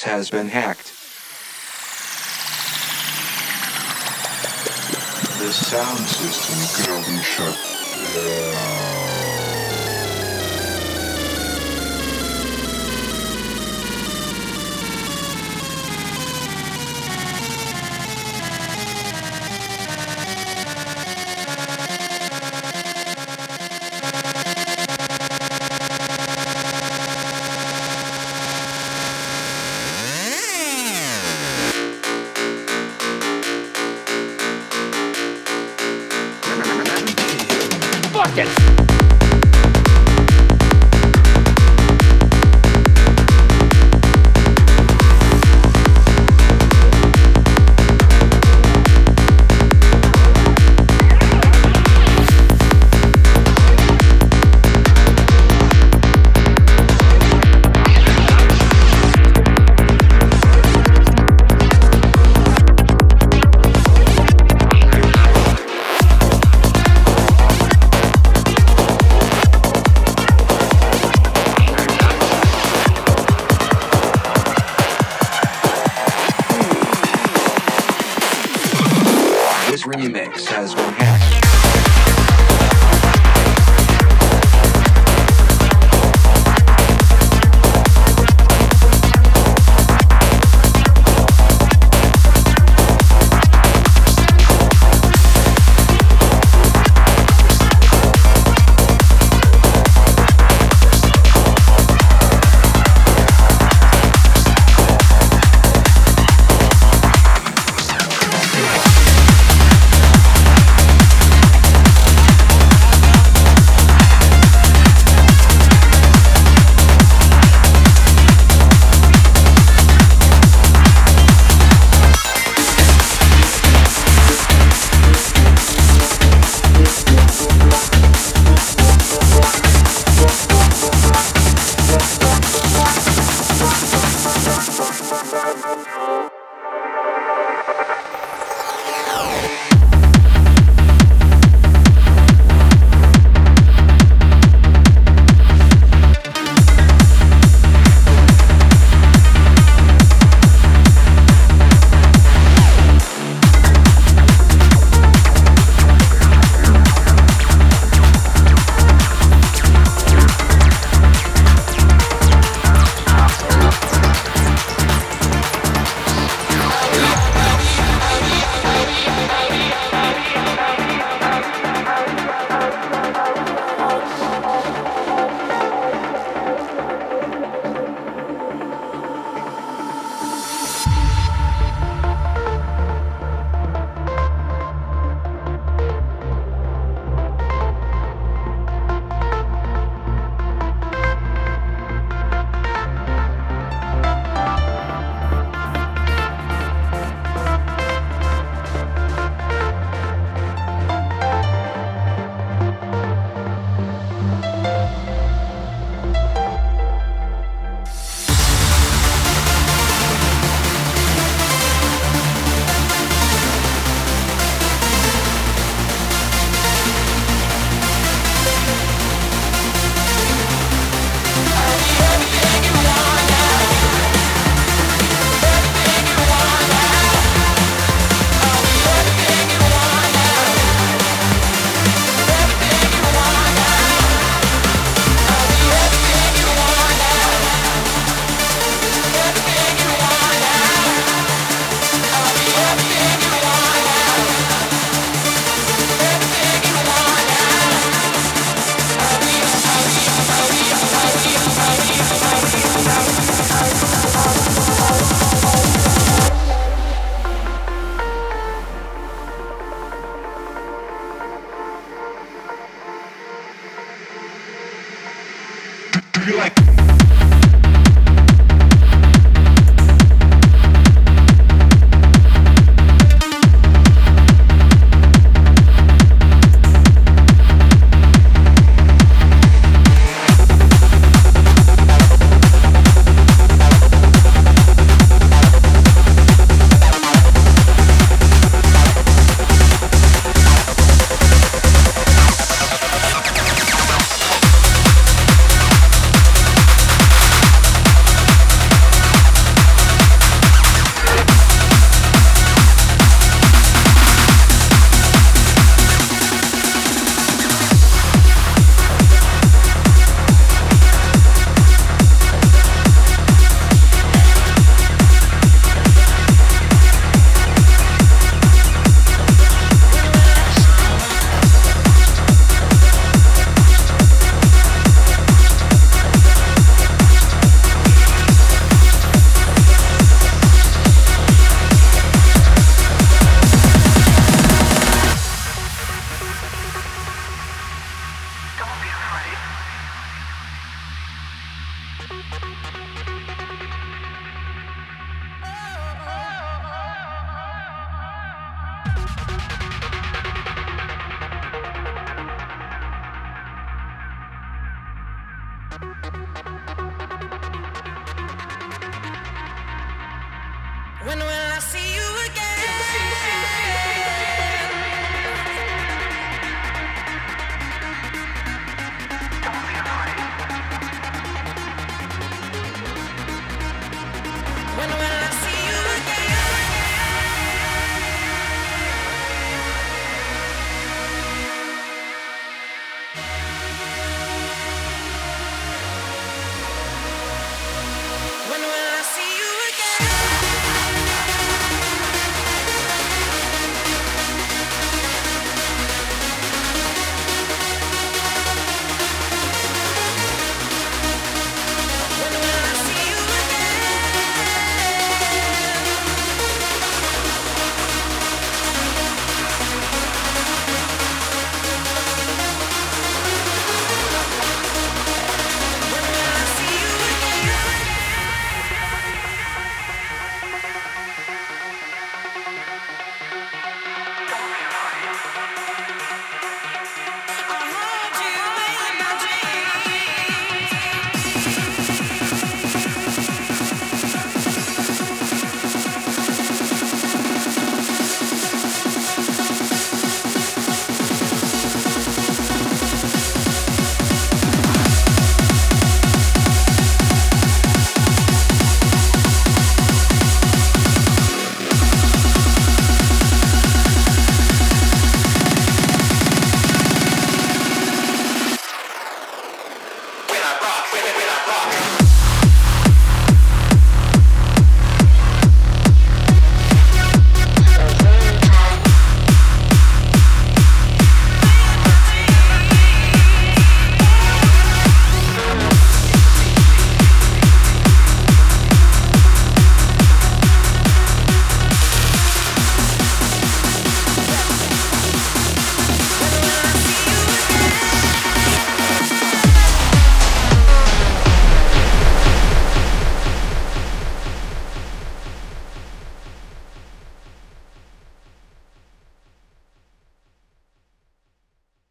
This has been hacked. The sound system gonna be shut down.